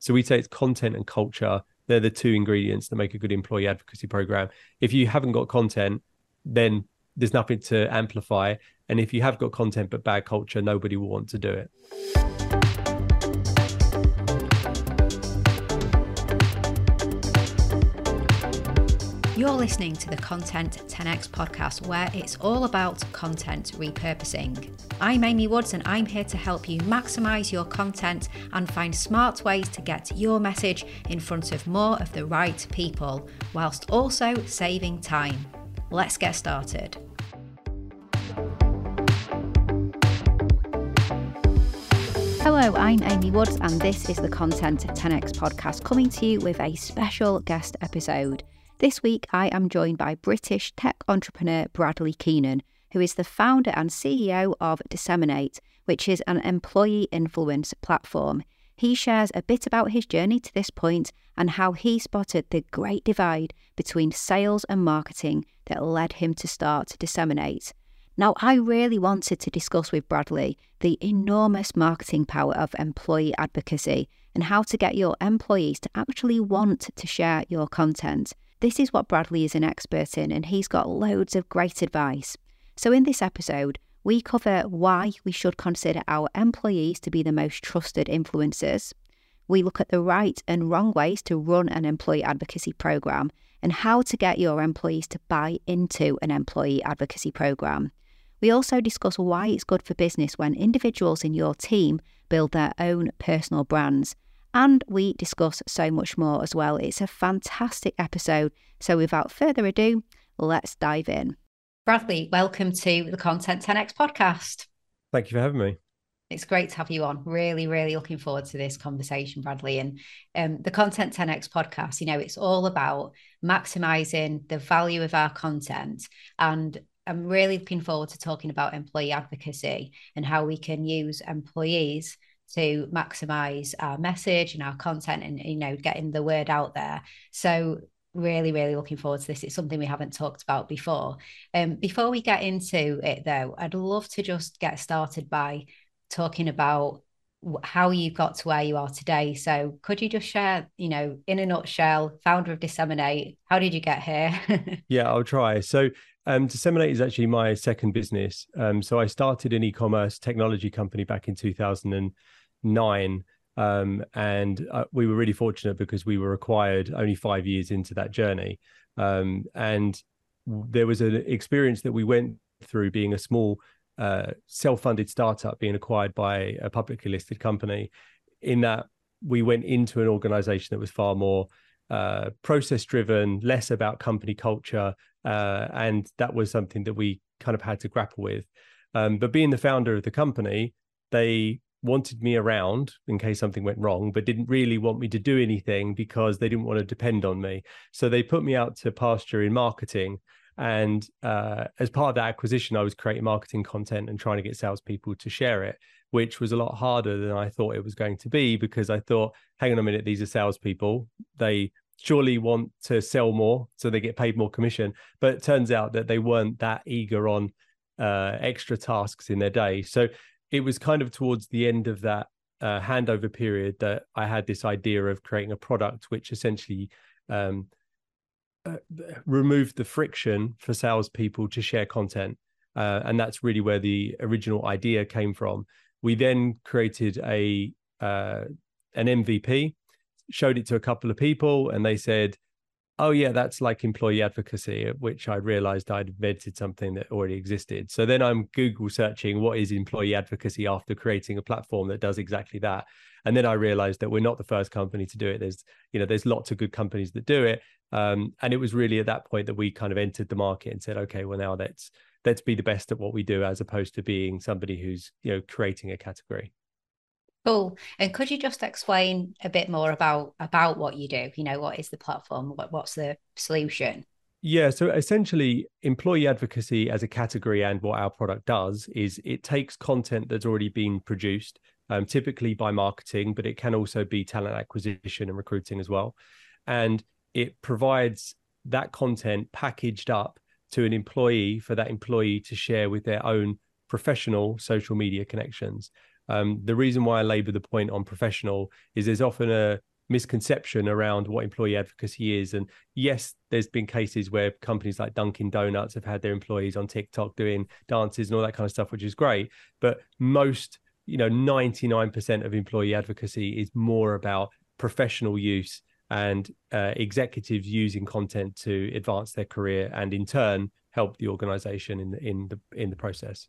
So we say it's content and culture. They're the two ingredients that make a good employee advocacy program. If you haven't got content, then there's nothing to amplify. And if you have got content but bad culture, nobody will want to do it. You're listening to the Content 10x podcast, where it's all about content repurposing. I'm Amy Woods, and I'm here to help you maximize your content and find smart ways to get your message in front of more of the right people, whilst also saving time. Let's get started. Hello, I'm Amy Woods, and this is the Content 10x podcast coming to you with a special guest episode. This week, I am joined by British tech entrepreneur Bradley Keenan, who is the founder and CEO of Disseminate, which is an employee influence platform. He shares a bit about his journey to this point and how he spotted the great divide between sales and marketing that led him to start Disseminate. Now, I really wanted to discuss with Bradley the enormous marketing power of employee advocacy and how to get your employees to actually want to share your content. This is what Bradley is an expert in, and he's got loads of great advice. So, in this episode, we cover why we should consider our employees to be the most trusted influencers. We look at the right and wrong ways to run an employee advocacy program and how to get your employees to buy into an employee advocacy program. We also discuss why it's good for business when individuals in your team build their own personal brands and we discuss so much more as well. It's a fantastic episode. So, without further ado, let's dive in. Bradley, welcome to the Content 10x podcast. Thank you for having me. It's great to have you on. Really, really looking forward to this conversation, Bradley. And um, the Content 10x podcast, you know, it's all about maximizing the value of our content. And I'm really looking forward to talking about employee advocacy and how we can use employees to maximize our message and our content and you know getting the word out there. So really really looking forward to this. It's something we haven't talked about before. Um before we get into it though i'd love to just get started by talking about how you got to where you are today. So could you just share you know in a nutshell founder of disseminate how did you get here? Yeah i'll try. So um, Disseminate is actually my second business. Um, so I started an e-commerce technology company back in 2000 and nine. Um, and uh, we were really fortunate because we were acquired only five years into that journey. Um, and there was an experience that we went through being a small uh, self-funded startup being acquired by a publicly listed company in that we went into an organization that was far more uh, process driven less about company culture uh, and that was something that we kind of had to grapple with um, but being the founder of the company they wanted me around in case something went wrong, but didn't really want me to do anything because they didn't want to depend on me. So they put me out to pasture in marketing. And uh, as part of that acquisition, I was creating marketing content and trying to get salespeople to share it, which was a lot harder than I thought it was going to be because I thought, hang on a minute, these are salespeople. They surely want to sell more so they get paid more commission. But it turns out that they weren't that eager on uh, extra tasks in their day. So it was kind of towards the end of that uh, handover period that I had this idea of creating a product which essentially um, uh, removed the friction for salespeople to share content. Uh, and that's really where the original idea came from. We then created a uh, an MVP, showed it to a couple of people, and they said, oh yeah that's like employee advocacy at which i realized i'd invented something that already existed. So then i'm google searching what is employee advocacy after creating a platform that does exactly that. And then i realized that we're not the first company to do it. There's you know there's lots of good companies that do it. Um, and it was really at that point that we kind of entered the market and said okay well now let's let's be the best at what we do as opposed to being somebody who's you know creating a category Cool. And could you just explain a bit more about about what you do? You know, what is the platform? What, what's the solution? Yeah, so essentially, employee advocacy as a category and what our product does is it takes content that's already been produced, um, typically by marketing, but it can also be talent acquisition and recruiting as well. And it provides that content packaged up to an employee for that employee to share with their own professional social media connections. Um, the reason why I labour the point on professional is there's often a misconception around what employee advocacy is. And yes, there's been cases where companies like Dunkin' Donuts have had their employees on TikTok doing dances and all that kind of stuff, which is great. But most, you know, 99% of employee advocacy is more about professional use and uh, executives using content to advance their career and in turn help the organization in the in the in the process.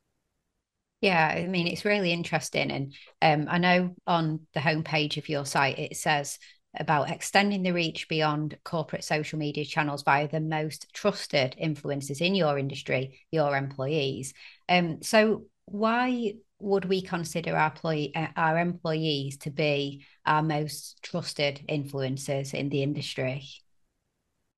Yeah, I mean, it's really interesting. And um, I know on the homepage of your site, it says about extending the reach beyond corporate social media channels via the most trusted influencers in your industry, your employees. Um, so, why would we consider our, employee, uh, our employees to be our most trusted influencers in the industry?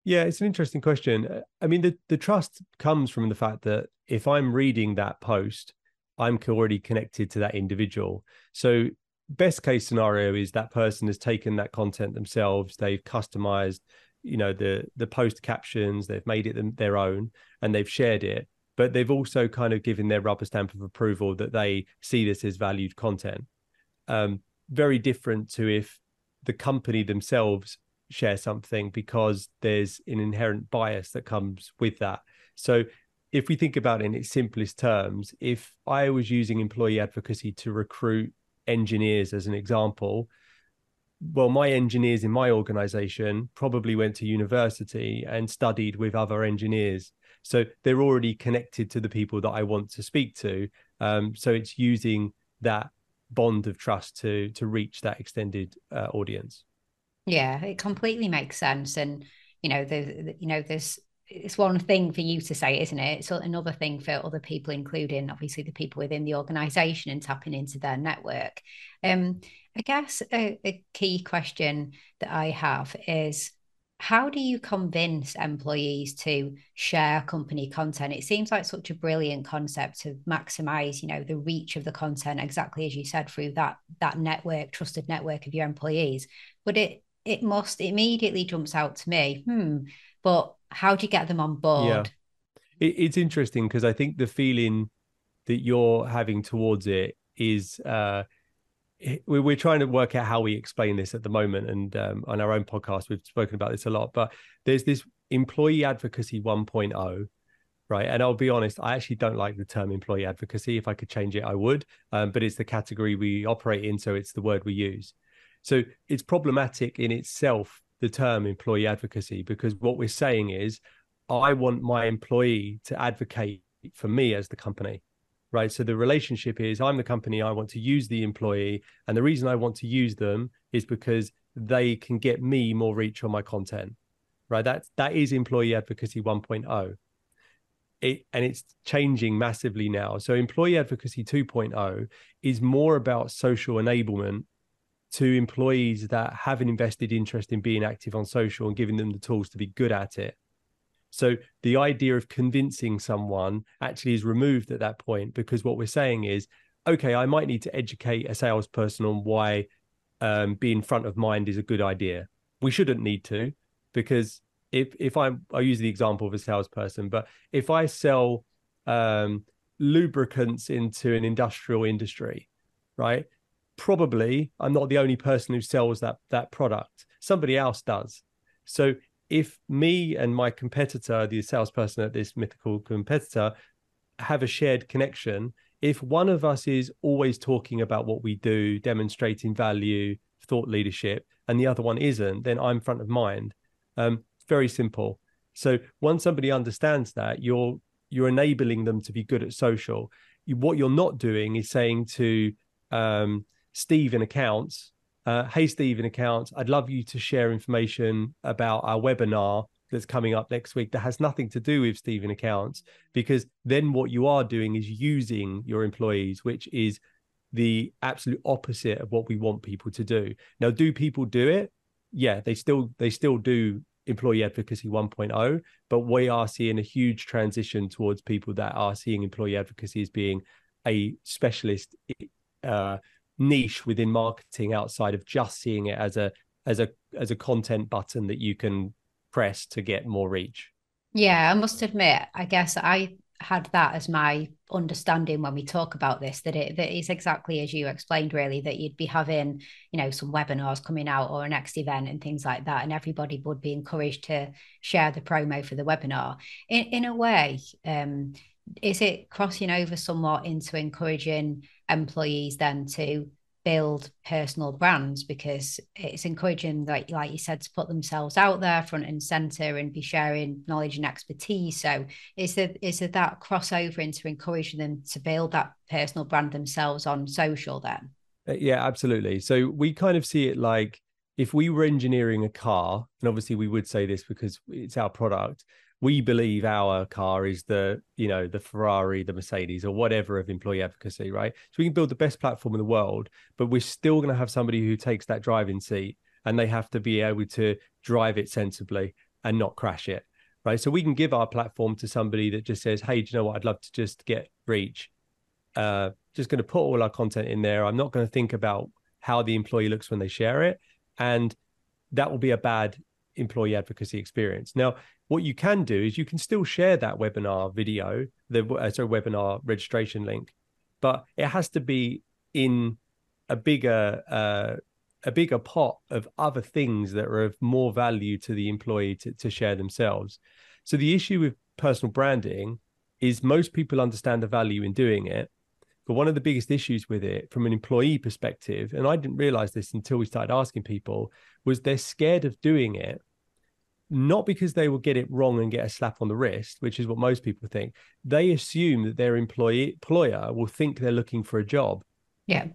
Yeah, it's an interesting question. I mean, the, the trust comes from the fact that if I'm reading that post, I'm already connected to that individual. So best case scenario is that person has taken that content themselves, they've customized, you know, the the post captions, they've made it them, their own, and they've shared it. But they've also kind of given their rubber stamp of approval that they see this as valued content. Um, very different to if the company themselves share something because there's an inherent bias that comes with that. So if we think about it in its simplest terms, if I was using employee advocacy to recruit engineers as an example, well, my engineers in my organization probably went to university and studied with other engineers. So they're already connected to the people that I want to speak to. Um, so it's using that bond of trust to to reach that extended uh, audience. Yeah, it completely makes sense. And you know, the you know, there's it's one thing for you to say, isn't it? It's another thing for other people, including obviously the people within the organization and tapping into their network. Um, I guess a, a key question that I have is how do you convince employees to share company content it seems like such a brilliant concept to maximize you know the reach of the content exactly as you said through that that network trusted network of your employees but it it must immediately jumps out to me hmm but how do you get them on board? Yeah. It, it's interesting because I think the feeling that you're having towards it is uh, we're trying to work out how we explain this at the moment and um, on our own podcast we've spoken about this a lot but there's this employee advocacy 1.0 right and i'll be honest i actually don't like the term employee advocacy if i could change it i would um, but it's the category we operate in so it's the word we use so it's problematic in itself the term employee advocacy because what we're saying is I want my employee to advocate for me as the company. Right. So the relationship is I'm the company, I want to use the employee. And the reason I want to use them is because they can get me more reach on my content. Right. That that is employee advocacy 1.0. It, and it's changing massively now. So employee advocacy 2.0 is more about social enablement to employees that have an invested interest in being active on social and giving them the tools to be good at it. So the idea of convincing someone actually is removed at that point because what we're saying is, okay, I might need to educate a salesperson on why um, being front of mind is a good idea. We shouldn't need to because if if I I use the example of a salesperson, but if I sell um, lubricants into an industrial industry, right? Probably I'm not the only person who sells that that product. Somebody else does. So if me and my competitor, the salesperson at this mythical competitor, have a shared connection, if one of us is always talking about what we do, demonstrating value, thought leadership, and the other one isn't, then I'm front of mind. Um, very simple. So once somebody understands that, you're you're enabling them to be good at social. what you're not doing is saying to um, Steve in accounts. Uh, hey, Steve in accounts, I'd love you to share information about our webinar that's coming up next week that has nothing to do with Steve in accounts, because then what you are doing is using your employees, which is the absolute opposite of what we want people to do. Now, do people do it? Yeah, they still they still do employee advocacy 1.0 but we are seeing a huge transition towards people that are seeing employee advocacy as being a specialist uh, niche within marketing outside of just seeing it as a as a as a content button that you can press to get more reach? Yeah i must admit i guess i had that as my understanding when we talk about this that it that is exactly as you explained really that you'd be having you know some webinars coming out or a next event and things like that and everybody would be encouraged to share the promo for the webinar. In, in a way um, is it crossing over somewhat into encouraging employees then to build personal brands? Because it's encouraging like like you said to put themselves out there front and center and be sharing knowledge and expertise. So is there is there that crossover into encouraging them to build that personal brand themselves on social then? Uh, yeah absolutely. So we kind of see it like if we were engineering a car and obviously we would say this because it's our product we believe our car is the you know the ferrari the mercedes or whatever of employee advocacy right? So we can build the best platform in the world but we're still going to have somebody who takes that driving seat and they have to be able to drive it sensibly and not crash it right? So we can give our platform to somebody that just says hey do you know what? I'd love to just get reach. Uh just going to put all our content in there. I'm not going to think about how the employee looks when they share it and that will be a bad employee advocacy experience. Now what you can do is you can still share that webinar video, the uh, sorry, webinar registration link, but it has to be in a bigger uh, a bigger pot of other things that are of more value to the employee to, to share themselves. So the issue with personal branding is most people understand the value in doing it. But one of the biggest issues with it from an employee perspective, and I didn't realize this until we started asking people, was they're scared of doing it not because they will get it wrong and get a slap on the wrist, which is what most people think. They assume that their employee employer will think they're looking for a job. Yeah.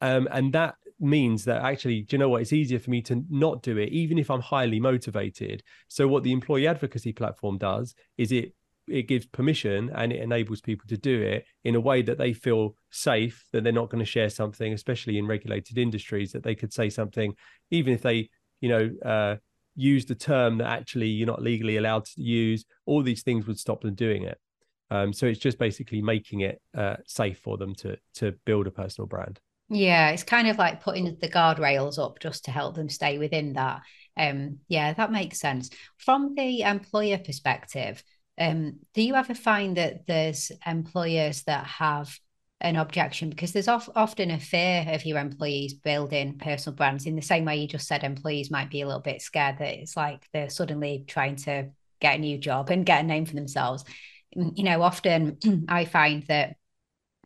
Um, and that means that actually, do you know what? It's easier for me to not do it, even if I'm highly motivated. So what the employee advocacy platform does is it it gives permission and it enables people to do it in a way that they feel safe that they're not going to share something especially in regulated industries that they could say something even if they you know uh, use the term that actually you're not legally allowed to use, all these things would stop them doing it. Um, so it's just basically making it uh, safe for them to to build a personal brand. Yeah, it's kind of like putting the guardrails up just to help them stay within that. Um, yeah, that makes sense. From the employer perspective, um, do you ever find that there's employers that have an objection because there's of, often a fear of your employees building personal brands in the same way you just said employees might be a little bit scared that it's like they're suddenly trying to get a new job and get a name for themselves. Mm, you know often i find that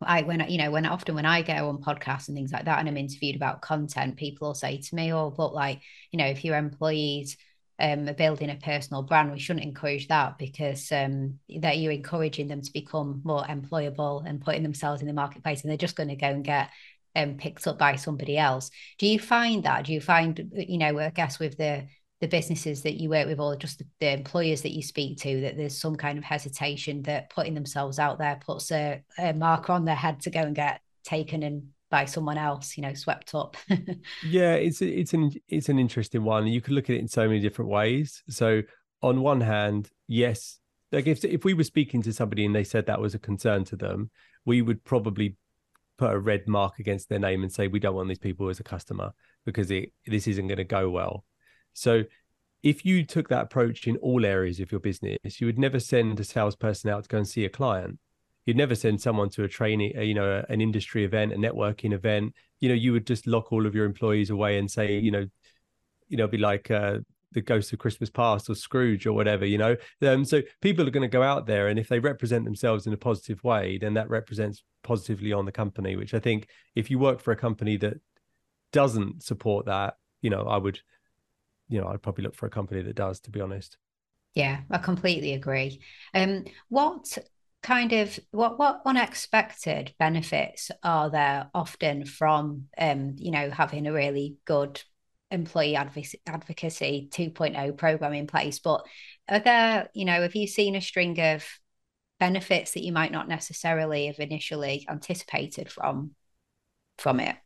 I when you know when often when I go on podcasts and things like that and I'm interviewed about content, people will say to me, "Oh, but like you know, if your employees um, building a personal brand, we shouldn't encourage that because um, that you're encouraging them to become more employable and putting themselves in the marketplace, and they're just going to go and get um, picked up by somebody else. Do you find that? Do you find, you know, I guess with the the businesses that you work with, or just the, the employers that you speak to, that there's some kind of hesitation that putting themselves out there puts a, a marker on their head to go and get taken and by someone else, you know, swept up. yeah, it's it's an it's an interesting one. You could look at it in so many different ways. So on one hand, yes, like if if we were speaking to somebody and they said that was a concern to them, we would probably put a red mark against their name and say we don't want these people as a customer because it this isn't going to go well. So if you took that approach in all areas of your business, you would never send a salesperson out to go and see a client you'd never send someone to a training, you know, an industry event, a networking event. You know, you would just lock all of your employees away and say, you know, you know, be like uh, the ghost of Christmas past or Scrooge or whatever, you know. Um, so people are going to go out there, and if they represent themselves in a positive way, then that represents positively on the company. Which I think, if you work for a company that doesn't support that, you know, I would, you know, I'd probably look for a company that does, to be honest. Yeah, I completely agree. Um, what kind of what what unexpected benefits are there often from um you know having a really good employee advocacy, advocacy 2.0 program in place? But are there you know have you seen a string of benefits that you might not necessarily have initially anticipated from from it?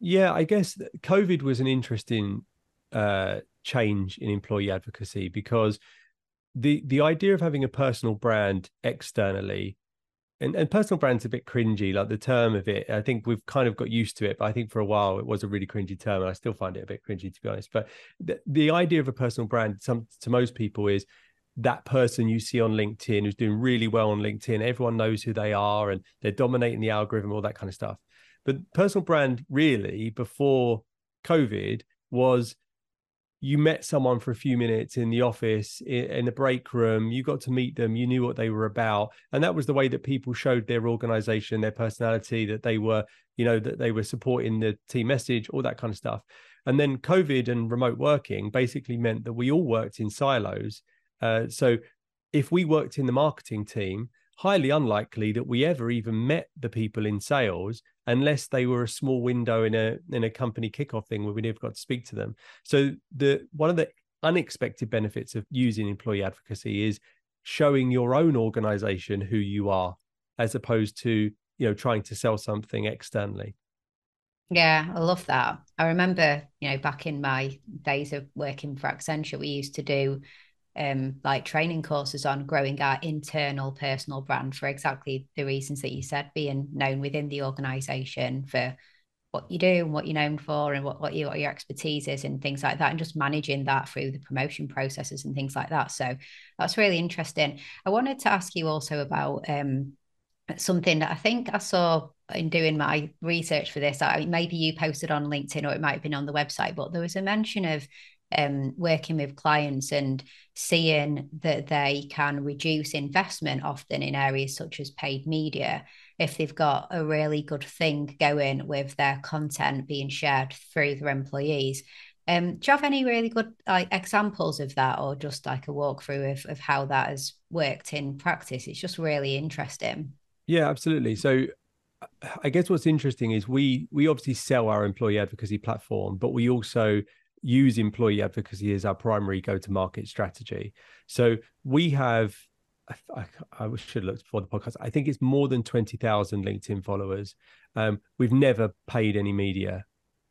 Yeah i guess covid was an interesting uh change in employee advocacy because the the idea of having a personal brand externally and, and personal brand's a bit cringy like the term of it i think we've kind of got used to it but i think for a while it was a really cringy term and i still find it a bit cringy to be honest but the, the idea of a personal brand some to most people is that person you see on LinkedIn who's doing really well on LinkedIn. Everyone knows who they are and they're dominating the algorithm, all that kind of stuff. But personal brand really before COVID was you met someone for a few minutes in the office in the break room you got to meet them you knew what they were about and that was the way that people showed their organization their personality that they were you know that they were supporting the team message all that kind of stuff. And then covid and remote working basically meant that we all worked in silos. Uh, so if we worked in the marketing team highly unlikely that we ever even met the people in sales unless they were a small window in a in a company kickoff thing where we never got to speak to them. So the one of the unexpected benefits of using employee advocacy is showing your own organization who you are as opposed to you know trying to sell something externally yeah i love that i remember you know back in my days of working for accenture we used to do um, like training courses on growing our internal personal brand for exactly the reasons that you said, being known within the organization for what you do and what you're known for and what, what, you, what your expertise is and things like that and just managing that through the promotion processes and things like that. So that's really interesting. I wanted to ask you also about um, something that i think i saw in doing my research for this I, maybe you posted on linkedin or it might have been on the website but there was a mention of um, working with clients and seeing that they can reduce investment often in areas such as paid media if they've got a really good thing going with their content being shared through their employees. Um, do you have any really good like examples of that, or just like a walkthrough of, of how that has worked in practice? It's just really interesting. Yeah, absolutely. So I guess what's interesting is we we obviously sell our employee advocacy platform, but we also use employee advocacy as our primary go-to-market strategy. So we have, I, I, should look before the podcast. I think it's more than twenty thousand LinkedIn followers. Um, we've never paid any media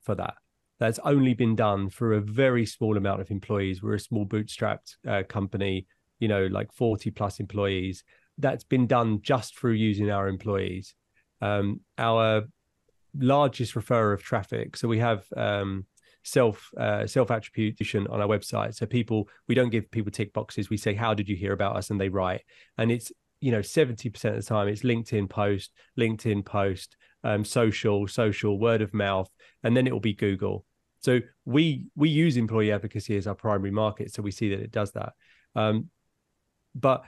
for that. That's only been done for a very small amount of employees. We're a small bootstrapped uh, company, you know, like forty plus employees. That's been done just through using our employees. Um, our largest referrer of traffic. So we have um, self uh, self attribution on our website. So people, we don't give people tick boxes. We say, "How did you hear about us?" and they write. And it's you know seventy percent of the time it's LinkedIn post, LinkedIn post, um, social, social, word of mouth, and then it will be Google. So we we use employee advocacy as our primary market, so we see that it does that. Um, but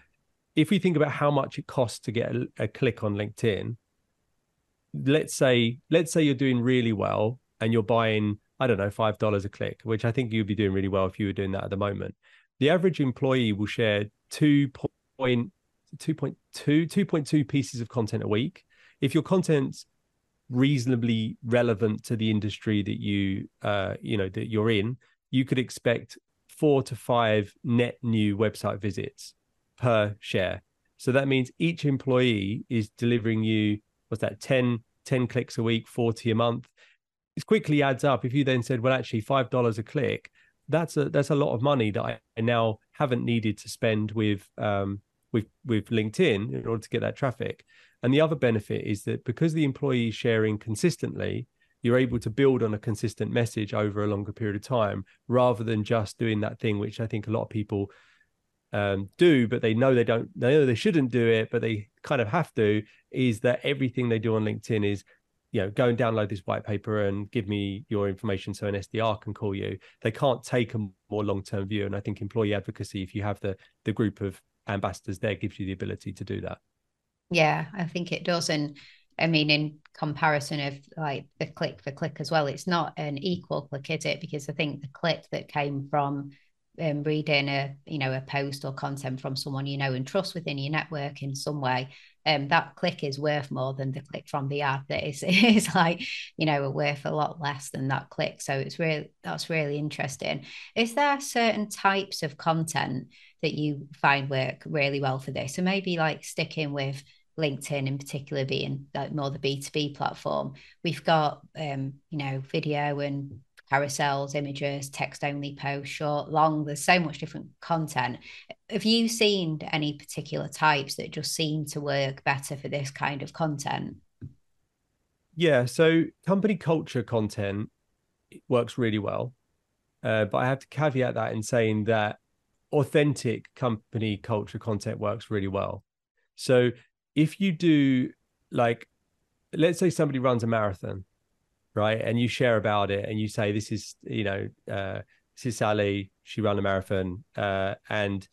if we think about how much it costs to get a, a click on LinkedIn, let's say let's say you're doing really well and you're buying I don't know, five dollars a click, which I think you'd be doing really well if you were doing that at the moment. The average employee will share 2.2, 2.2 pieces of content a week. If your content's reasonably relevant to the industry that you uh, you know that you're in, you could expect four to five net new website visits per share. So that means each employee is delivering you what's that 10 10 clicks a week, 40 a month it quickly adds up. If you then said, well, actually, five dollars a click, that's a that's a lot of money that I now haven't needed to spend with um, with with LinkedIn in order to get that traffic. And the other benefit is that because the employee is sharing consistently, you're able to build on a consistent message over a longer period of time rather than just doing that thing which I think a lot of people um, do, but they know they don't, they know they shouldn't do it, but they kind of have to. Is that everything they do on LinkedIn is you know, go and download this white paper and give me your information so an SDR can call you. They can't take a more long term view. And I think employee advocacy, if you have the the group of ambassadors there, gives you the ability to do that. Yeah, I think it does. And I mean, in comparison of like the click for click as well, it's not an equal click, is it? Because I think the click that came from um, reading a you know a post or content from someone you know and trust within your network in some way um, that click is worth more than the click from the ad that is is like you know worth a lot less than that click. So it's really that's really interesting. Is there certain types of content that you find work really well for this? So maybe like sticking with LinkedIn in particular being like more the B2B platform, we've got um, you know, video and carousels, images, text only posts, short, long. There's so much different content. Have you seen any particular types that just seem to work better for this kind of content? Yeah, so company culture content works really well. Uh, but I have to caveat that in saying that authentic company culture content works really well. So if you do like, let's say somebody runs a marathon, right, and you share about it and you say this is you know uh, this is Sally, she ran a marathon, uh, and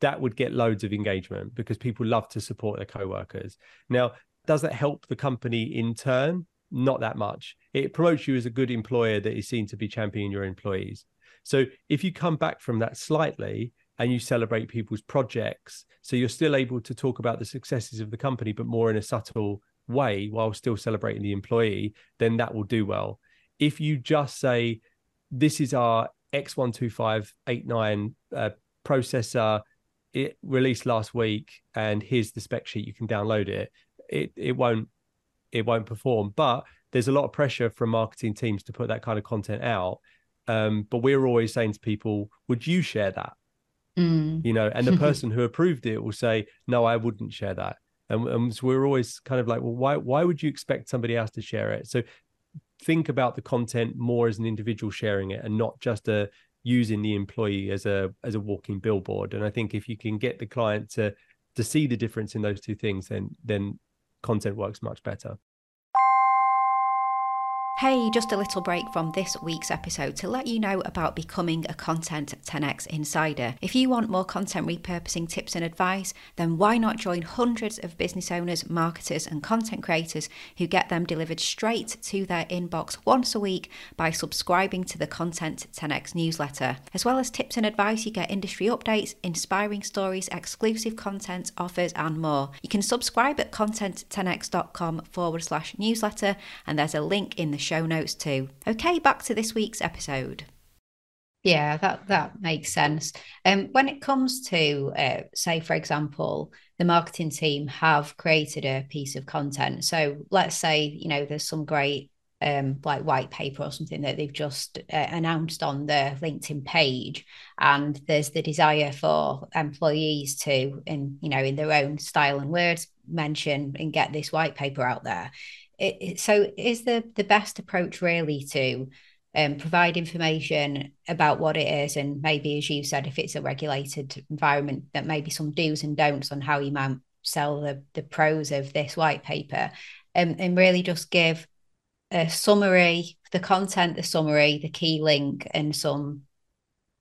that would get loads of engagement because people love to support their co-workers. Now, does that help the company in turn? Not that much. It promotes you as a good employer that is seen to be championing your employees. So if you come back from that slightly and you celebrate people's projects, so you're still able to talk about the successes of the company, but more in a subtle way while still celebrating the employee, then that will do well. If you just say, this is our X12589 uh, processor, it released last week, and here's the spec sheet, you can download it. It it won't it won't perform. But there's a lot of pressure from marketing teams to put that kind of content out. Um, but we're always saying to people, would you share that? Mm. You know, and the person who approved it will say, no, I wouldn't share that. And, and so we're always kind of like, well, why why would you expect somebody else to share it? So think about the content more as an individual sharing it and not just a using the employee as a as a walking billboard. And I think if you can get the client to to see the difference in those two things, then then content works much better. Hey, just a little break from this week's episode to let you know about becoming a Content 10x Insider. If you want more content repurposing tips and advice, then why not join hundreds of business owners, marketers, and content creators who get them delivered straight to their inbox once a week by subscribing to the Content 10x newsletter. As well as tips and advice, you get industry updates, inspiring stories, exclusive content, offers, and more. You can subscribe at content10x.com forward slash newsletter, and there's a link in the show notes too. Okay, back to this week's episode. Yeah, that that makes sense. Um, when it comes to, uh, say, for example, the marketing team have created a piece of content. So let's say you know there's some great um, like white paper or something that they've just uh, announced on their LinkedIn page, and there's the desire for employees to, in you know, in their own style and words, mention and get this white paper out there it, so is the the best approach really to um, provide information about what it is and maybe as you said if it's a regulated environment that maybe some do's and don'ts on how you might sell the the pros of this white paper um, and really just give a summary the content the summary the key link and some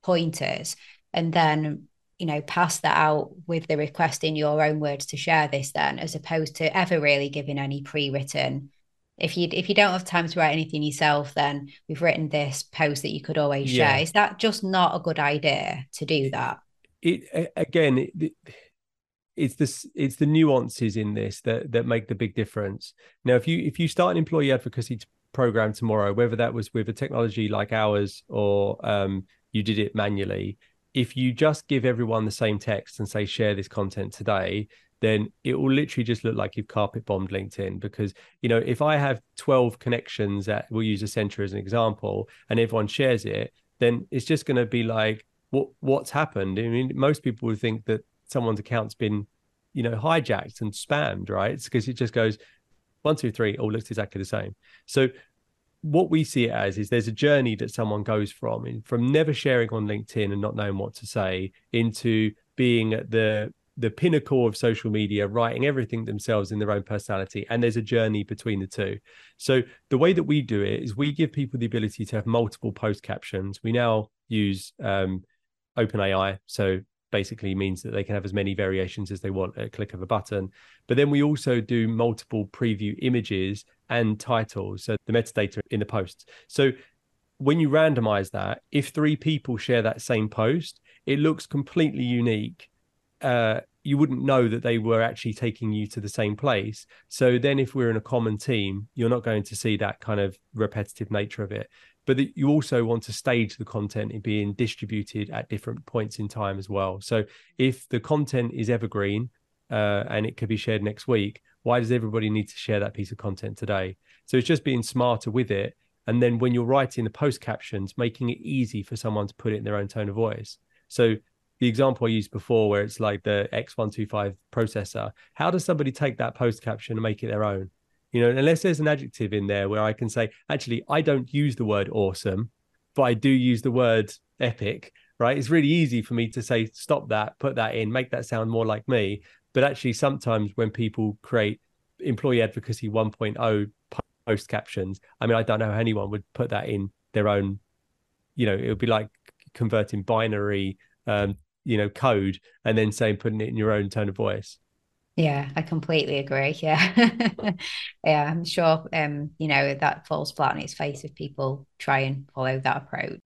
pointers. And then you know pass that out with the request in your own words to share this then as opposed to ever really giving any pre-written. If you if you don't have time to write anything yourself then we've written this post that you could always yeah. share. Is that just not a good idea to do that? it again it, it's this it's the nuances in this that that make the big difference. Now if you if you start an employee advocacy program tomorrow whether that was with a technology like ours or um, you did it manually if you just give everyone the same text and say share this content today then it will literally just look like you've carpet bombed linkedin. Because you know if i have 12 connections that we'll use Accenture as an example and everyone shares it then it's just going to be like what what's happened? I mean most people would think that someone's account's been you know hijacked and spammed right? Because it just goes one two three all looks exactly the same. So what we see it as is there's a journey that someone goes from from never sharing on LinkedIn and not knowing what to say into being at the the pinnacle of social media, writing everything themselves in their own personality. And there's a journey between the two. So the way that we do it is we give people the ability to have multiple post captions. We now use um, OpenAI. So basically means that they can have as many variations as they want at a click of a button. But then we also do multiple preview images and titles, so the metadata in the posts. So when you randomize that, if three people share that same post, it looks completely unique. Uh, you wouldn't know that they were actually taking you to the same place. So then, if we're in a common team, you're not going to see that kind of repetitive nature of it. But that you also want to stage the content in being distributed at different points in time as well. So if the content is evergreen uh, and it could be shared next week, why does everybody need to share that piece of content today? So it's just being smarter with it. And then when you're writing the post captions, making it easy for someone to put it in their own tone of voice. So the example I used before, where it's like the X125 processor, how does somebody take that post caption and make it their own? You know, unless there's an adjective in there where I can say, actually, I don't use the word awesome, but I do use the word epic right? It's really easy for me to say, stop that, put that in, make that sound more like me. But actually, sometimes when people create employee advocacy 1.0 post captions, I mean, I don't know how anyone would put that in their own, you know, it would be like converting binary, um, you know, code and then saying, putting it in your own tone of voice. Yeah, I completely agree. Yeah. yeah, I'm sure um, you know, that falls flat on its face if people try and follow that approach.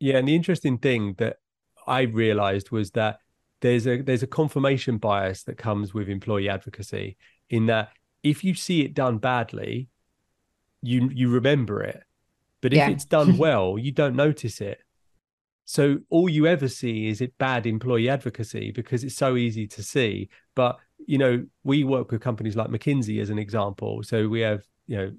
Yeah, and the interesting thing that I realized was that there's a there's a confirmation bias that comes with employee advocacy in that if you see it done badly, you you remember it. But if yeah. it's done well, you don't notice it. So all you ever see is it bad employee advocacy because it's so easy to see. But you know, we work with companies like McKinsey as an example. So we have, you know,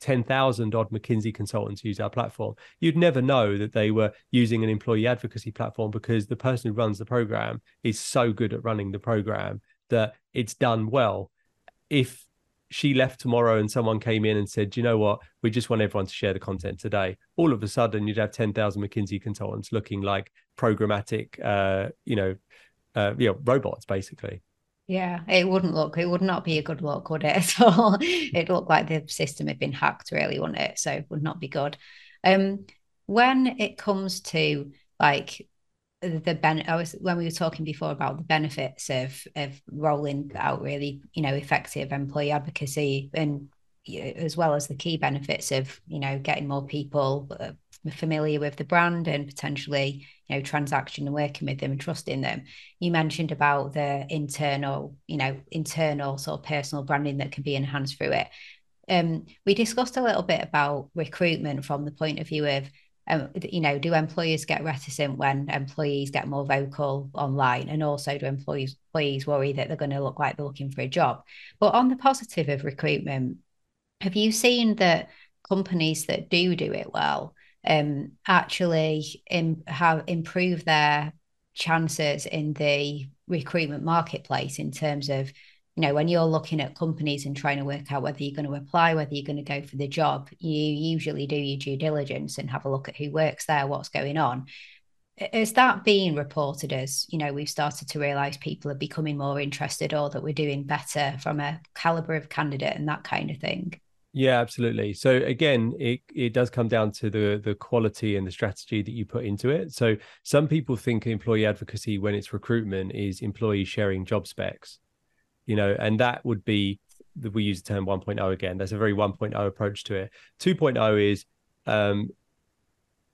10,000 odd McKinsey consultants use our platform. You'd never know that they were using an employee advocacy platform because the person who runs the program is so good at running the program that it's done well. If she left tomorrow and someone came in and said, you know what, we just want everyone to share the content today, all of a sudden you'd have 10,000 McKinsey consultants looking like programmatic, uh, you know, uh, you know, robots basically. Yeah, it wouldn't look, it would not be a good look, would it? At all? It'd look like the system had been hacked, really, wouldn't it? So it would not be good. Um, when it comes to like the ben I was when we were talking before about the benefits of of rolling out really, you know, effective employee advocacy and as well as the key benefits of, you know, getting more people uh, familiar with the brand and potentially you know transaction and working with them and trusting them. You mentioned about the internal you know internal sort of personal branding that can be enhanced through it. Um, we discussed a little bit about recruitment from the point of view of um, you know do employers get reticent when employees get more vocal online? And also do employees employees worry that they're going to look like they're looking for a job? But on the positive of recruitment have you seen that companies that do do it well um, actually Im- have improved their chances in the recruitment marketplace in terms of you know when you're looking at companies and trying to work out whether you're going to apply whether you're going to go for the job you usually do your due diligence and have a look at who works there what's going on. Is that being reported as you know we've started to realize people are becoming more interested or that we're doing better from a caliber of candidate and that kind of thing yeah, absolutely. So again, it it does come down to the the quality and the strategy that you put into it. So some people think employee advocacy when it's recruitment is employees sharing job specs, you know, and that would be we use the term 1.0 again. That's a very 1.0 approach to it. 2.0 is um,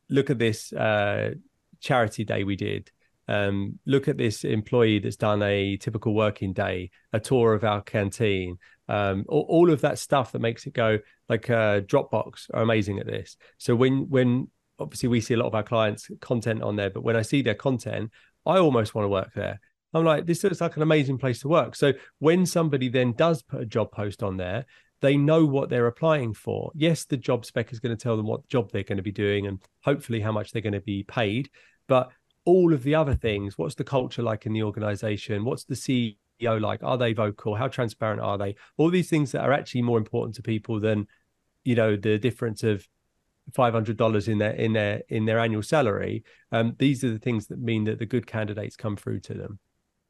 look at this uh, charity day we did. Um, look at this employee that's done a typical working day, a tour of our canteen, um, all, all, of that stuff that makes it go like uh, Dropbox are amazing at this. So when when obviously we see a lot of our clients content on there, but when I see their content, I almost want to work there. I'm like, this looks like an amazing place to work. So when somebody then does put a job post on there, they know what they're applying for. Yes, the job spec is going to tell them what job they're going to be doing and hopefully how much they're going to be paid. But all of the other things, what's the culture like in the organization? What's the CEO like? Are they vocal? How transparent are they? All these things that are actually more important to people than, you know, the difference of five hundred dollars in their in their in their annual salary. Um, these are the things that mean that the good candidates come through to them.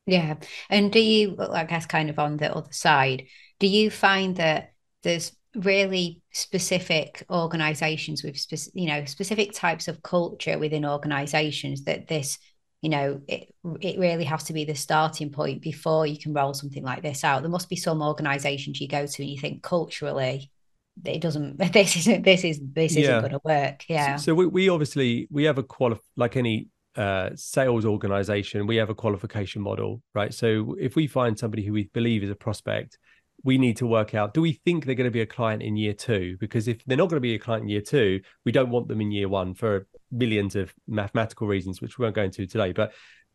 Yeah, and do you, I guess, kind of on the other side, do you find that there's really specific organizations with spe- you know specific types of culture within organizations that this you know it it really has to be the starting point before you can roll something like this out. There must be some organizations you go to and you think culturally it doesn't this isn't this is this isn't going to work. Yeah. so, so, we, we obviously we have a quali like any uh, sales organization we have a qualification model right? So if we find somebody who we believe is a prospect we need to work out do we think they're going to be a client in year two? Because if they're not going to be a client in year two we don't want them in year one for millions of mathematical reasons which we won't go into today but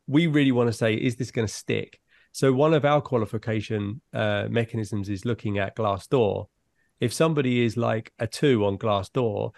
we really want to say is this going to stick so one of our qualification uh, mechanisms is looking at glassdoor if somebody is like a two on glassdoor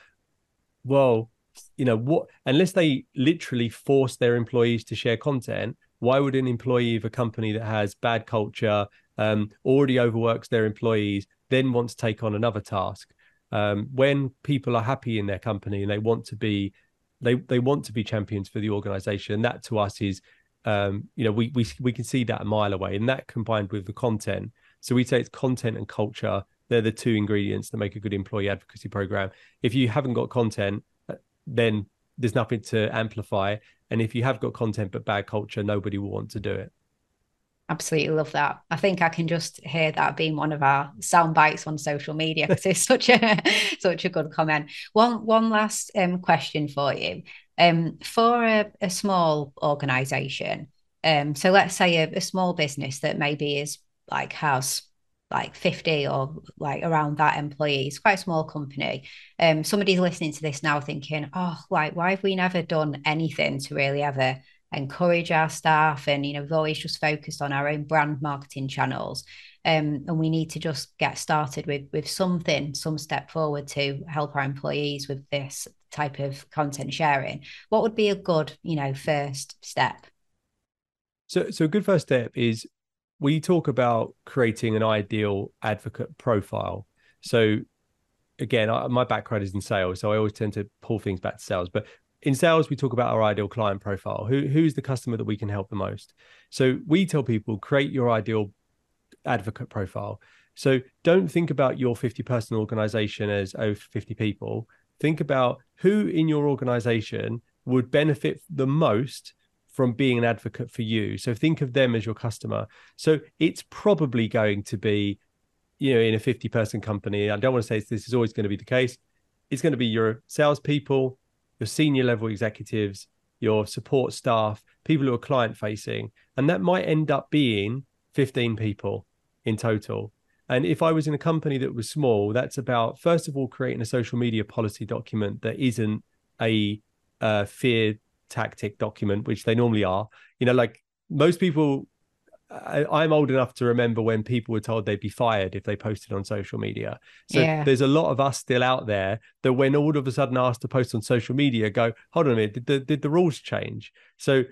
well you know what unless they literally force their employees to share content why would an employee of a company that has bad culture um, already overworks their employees, then wants to take on another task. Um, when people are happy in their company and they want to be they they want to be champions for the organization. And that to us is, um, you know, we we we can see that a mile away, and that combined with the content. So we say it's content and culture. They're the two ingredients that make a good employee advocacy program. If you haven't got content, uh, then there's nothing to amplify. And if you have got content but bad culture, nobody will want to do it. Absolutely love that. I think I can just hear that being one of our sound bites on social media because it's such a such a good comment. One one last um, question for you. Um, for a, a small organization, um, so let's say a, a small business that maybe is like has like 50 or like around that employees, quite a small company. Um, somebody's listening to this now thinking, oh, like, why have we never done anything to really ever encourage our staff and you know we've always just focused on our own brand marketing channels. Um, and we need to just get started with with something some step forward to help our employees with this type of content sharing. What would be a good you know first step? So so a good first step is we talk about creating an ideal advocate profile. So again I, my background is in sales so i always tend to pull things back to sales but in sales we talk about our ideal client profile. Who who's the customer that we can help the most? So we tell people create your ideal advocate profile. So don't think about your 50 person organization as oh 50 people. Think about who in your organization would benefit the most from being an advocate for you. So think of them as your customer. So it's probably going to be you know in a 50 person company. I don't want to say this is always going to be the case. It's going to be your salespeople your senior level executives, your support staff, people who are client facing. And that might end up being 15 people in total. And if I was in a company that was small, that's about, first of all, creating a social media policy document that isn't a uh, fear tactic document, which they normally are. You know, like most people I, am old enough to remember when people were told they'd be fired if they posted on social media. So yeah. there's a lot of us still out there that when all of a sudden asked to post on social media, go, hold on a minute, did the, did the rules change? So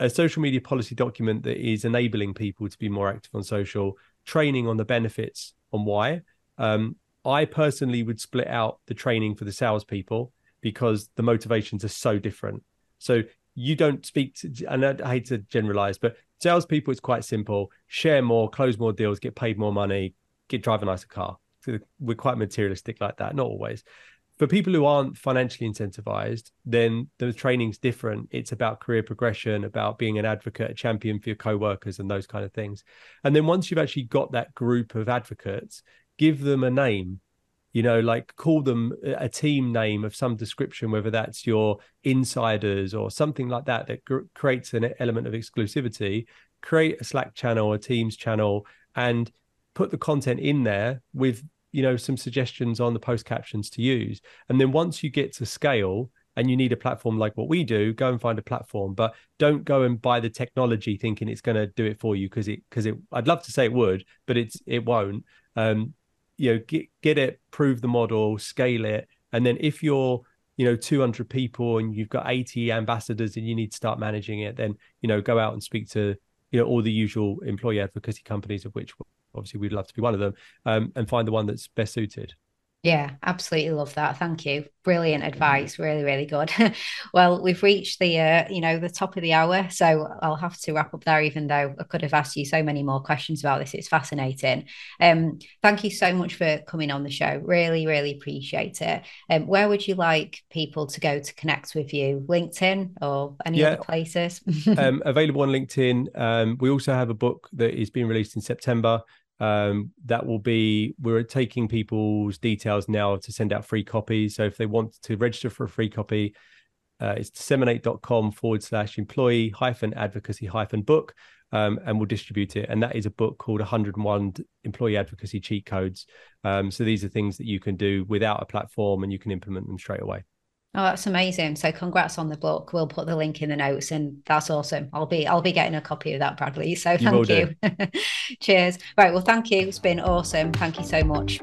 a social media policy document that is enabling people to be more active on social, training on the benefits on why. Um, I personally would split out the training for the salespeople because the motivations are so different. So you don't speak to, and I hate to generalize, but salespeople, it's quite simple: share more, close more deals, get paid more money, get drive a nicer car. So we're quite materialistic like that, not always. For people who aren't financially incentivized, then the training's different. It's about career progression, about being an advocate, a champion for your co-workers, and those kind of things. And then once you've actually got that group of advocates, give them a name you know like call them a team name of some description whether that's your insiders or something like that that gr- creates an element of exclusivity. Create a slack channel a teams channel and put the content in there with you know some suggestions on the post captions to use. And then once you get to scale and you need a platform like what we do go and find a platform. But don't go and buy the technology thinking it's going to do it for you because it because it i'd love to say it would but it's it won't. Um, you know get get it prove the model scale it. And then if you're you know 200 people and you've got 80 ambassadors and you need to start managing it then you know go out and speak to you know all the usual employee advocacy companies of which obviously we'd love to be one of them um, and find the one that's best suited yeah, absolutely love that. Thank you. Brilliant advice. Really, really good. well, we've reached the uh, you know the top of the hour, so I'll have to wrap up there. Even though I could have asked you so many more questions about this, it's fascinating. Um, thank you so much for coming on the show. Really, really appreciate it. Um, where would you like people to go to connect with you? LinkedIn or any yeah. other places? um, available on LinkedIn. Um, we also have a book that is being released in September um, that will be we're taking people's details now to send out free copies. So if they want to register for a free copy uh, it's dsmn8.com forward slash employee hyphen advocacy hyphen book um, and we'll distribute it. And that is a book called 101 employee advocacy cheat codes. Um, so these are things that you can do without a platform and you can implement them straight away Oh, that's amazing. So congrats on the book. We'll put the link in the notes and that's awesome. I'll be I'll be getting a copy of that, Bradley. So thank you. you. Cheers. Right. Well, thank you. It's been awesome. Thank you so much.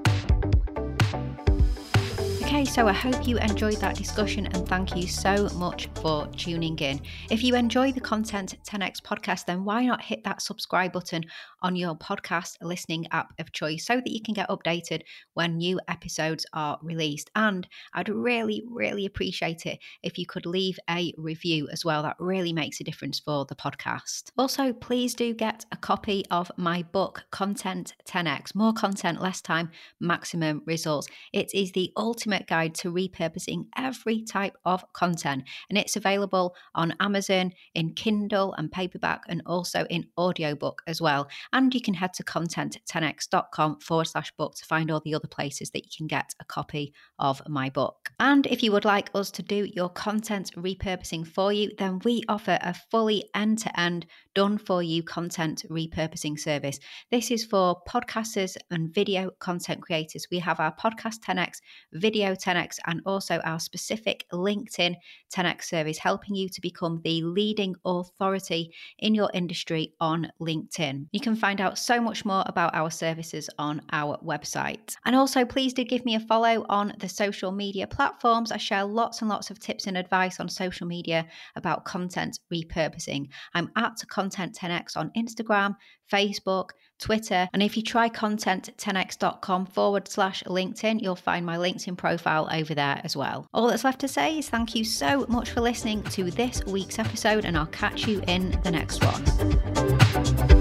Okay, so I hope you enjoyed that discussion and thank you so much for tuning in. If you enjoy the content 10x podcast, then why not hit that subscribe button on your podcast listening app of choice so that you can get updated when new episodes are released. And I'd really, really appreciate it if you could leave a review as well. That really makes a difference for the podcast. Also, please do get a copy of my book, Content 10x More Content, Less Time, Maximum Results. It is the ultimate guide to repurposing every type of content. And it's available on Amazon in Kindle and paperback and also in audiobook as well. And you can head to content10x.com forward slash book to find all the other places that you can get a copy of my book. And if you would like us to do your content repurposing for you, then we offer a fully end to end done for you content repurposing service. This is for podcasters and video content creators. We have our Podcast 10x Video 10x and also our specific LinkedIn 10x service, helping you to become the leading authority in your industry on LinkedIn. You can find out so much more about our services on our website. And also, please do give me a follow on the social media platforms. I share lots and lots of tips and advice on social media about content repurposing. I'm at content Content 10x on Instagram, Facebook, Twitter. And if you try content10x.com forward slash LinkedIn, you'll find my LinkedIn profile over there as well. All that's left to say is thank you so much for listening to this week's episode, and I'll catch you in the next one.